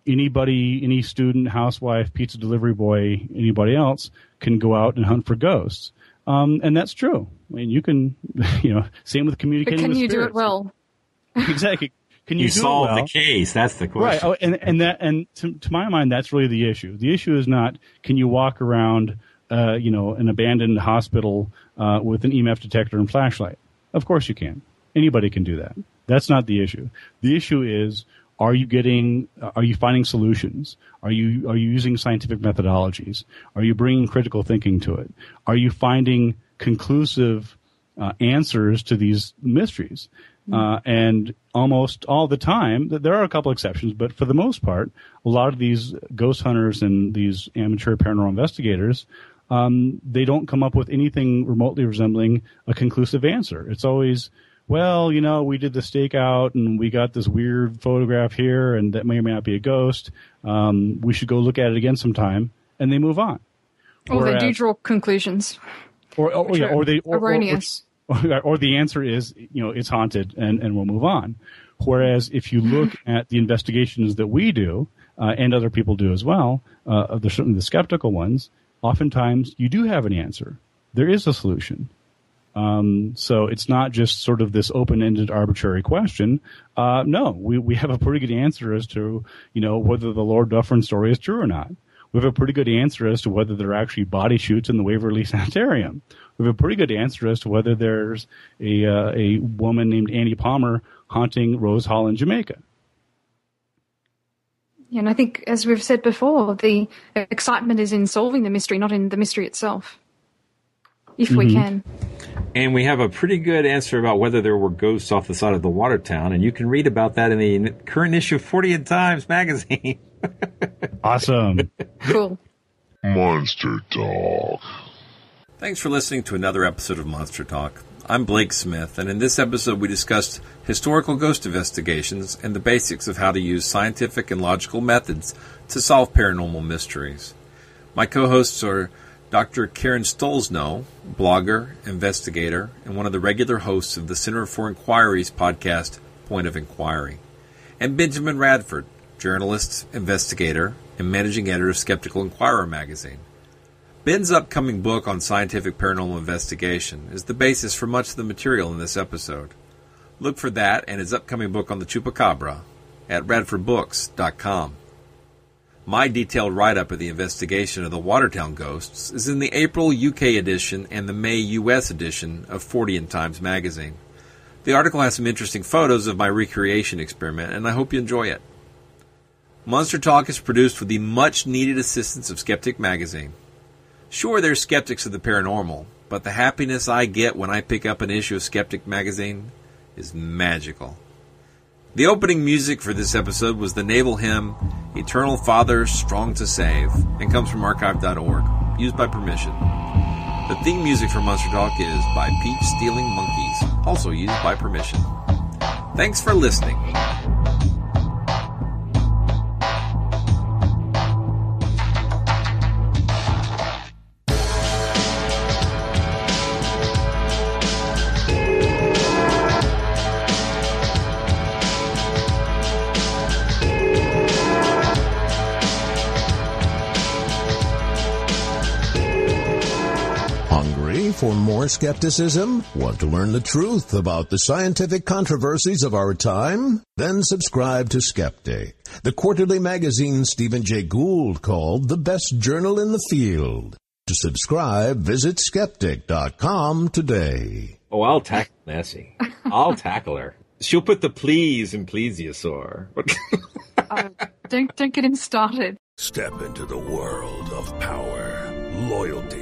anybody, any student, housewife, pizza delivery boy, anybody else can go out and hunt for ghosts. Um, and that's true. I mean, you can, (laughs) you know, same with But communicating. can with you do it well? (laughs) exactly. Can you, You do it solve well? the case. That's the Right. question. Oh, and and that and to, to my mind, that's really the issue. The issue is not can you walk around, uh, you know, an abandoned hospital uh, with an EMF detector and flashlight. Of course you can. Anybody can do that. That's not the issue. The issue is are you getting are you finding solutions? Are you are you using scientific methodologies? Are you bringing critical thinking to it? Are you finding conclusive uh, answers to these mysteries? Uh, and almost all the time, there are a couple exceptions, but for the most part, a lot of these ghost hunters and these amateur paranormal investigators, um, they don't come up with anything remotely resembling a conclusive answer. It's always, well, you know, we did the stakeout and we got this weird photograph here, and that may or may not be a ghost. Um, we should go look at it again sometime, and they move on. Or they do draw conclusions. or or, yeah, or they or, erroneous. Or, (laughs) or the answer is you know it's haunted and and we'll move on. Whereas if you look (laughs) at the investigations that we do uh, and other people do as well, uh, the certainly the skeptical ones, oftentimes you do have an answer. There is a solution. Um, so it's not just sort of this open-ended arbitrary question. Uh, no, we, we have a pretty good answer as to, you know, whether the Lord Dufferin story is true or not. We have a pretty good answer as to whether there are actually body chutes in the Waverly (laughs) Sanitarium. We have a pretty good answer as to whether there's a, uh, a woman named Annie Palmer haunting Rose Hall in Jamaica. Yeah, and I think, as we've said before, the excitement is in solving the mystery, not in the mystery itself. If we Mhm. can. And we have a pretty good answer about whether there were ghosts off the side of the Watertown, and you can read about that in the current issue of Fortean Times magazine. (laughs) Awesome. cool. Monster Talk. Thanks for listening to another episode of Monster Talk. I'm Blake Smith, and in this episode we discussed historical ghost investigations and the basics of how to use scientific and logical methods to solve paranormal mysteries. My co-hosts are Dr. Karen Stollznow, blogger, investigator, and one of the regular hosts of the Center for Inquiry's podcast, Point of Inquiry, and Benjamin Radford, journalist, investigator, and managing editor of Skeptical Inquirer magazine. Ben's upcoming book on scientific paranormal investigation is the basis for much of the material in this episode. Look for that and his upcoming book on the Chupacabra at radfordbooks.com. My detailed write up of the investigation of the Watertown ghosts is in the April UK edition and the May US edition of Fortean Times magazine. The article has some interesting photos of my recreation experiment, and I hope you enjoy it. Monster Talk is produced with the much needed assistance of Skeptic Magazine. Sure, there's skeptics of the paranormal, but the happiness I get when I pick up an issue of Skeptic Magazine is magical. The opening music for this episode was the naval hymn Eternal Father Strong to Save and comes from archive.org, used by permission. The theme music for Monster Talk is by Peach Stealing Monkeys, also used by permission. Thanks for listening. For more skepticism? Want to learn the truth about the scientific controversies of our time? Then subscribe to Skeptic, the quarterly magazine Stephen Jay Gould called the best journal in the field. To subscribe, visit skeptic.com today. Oh, I'll tackle Nessie. I'll tackle her. She'll put the please in plesiosaur. (laughs) Oh, don't don't get him started. Step into the world of power, loyalty,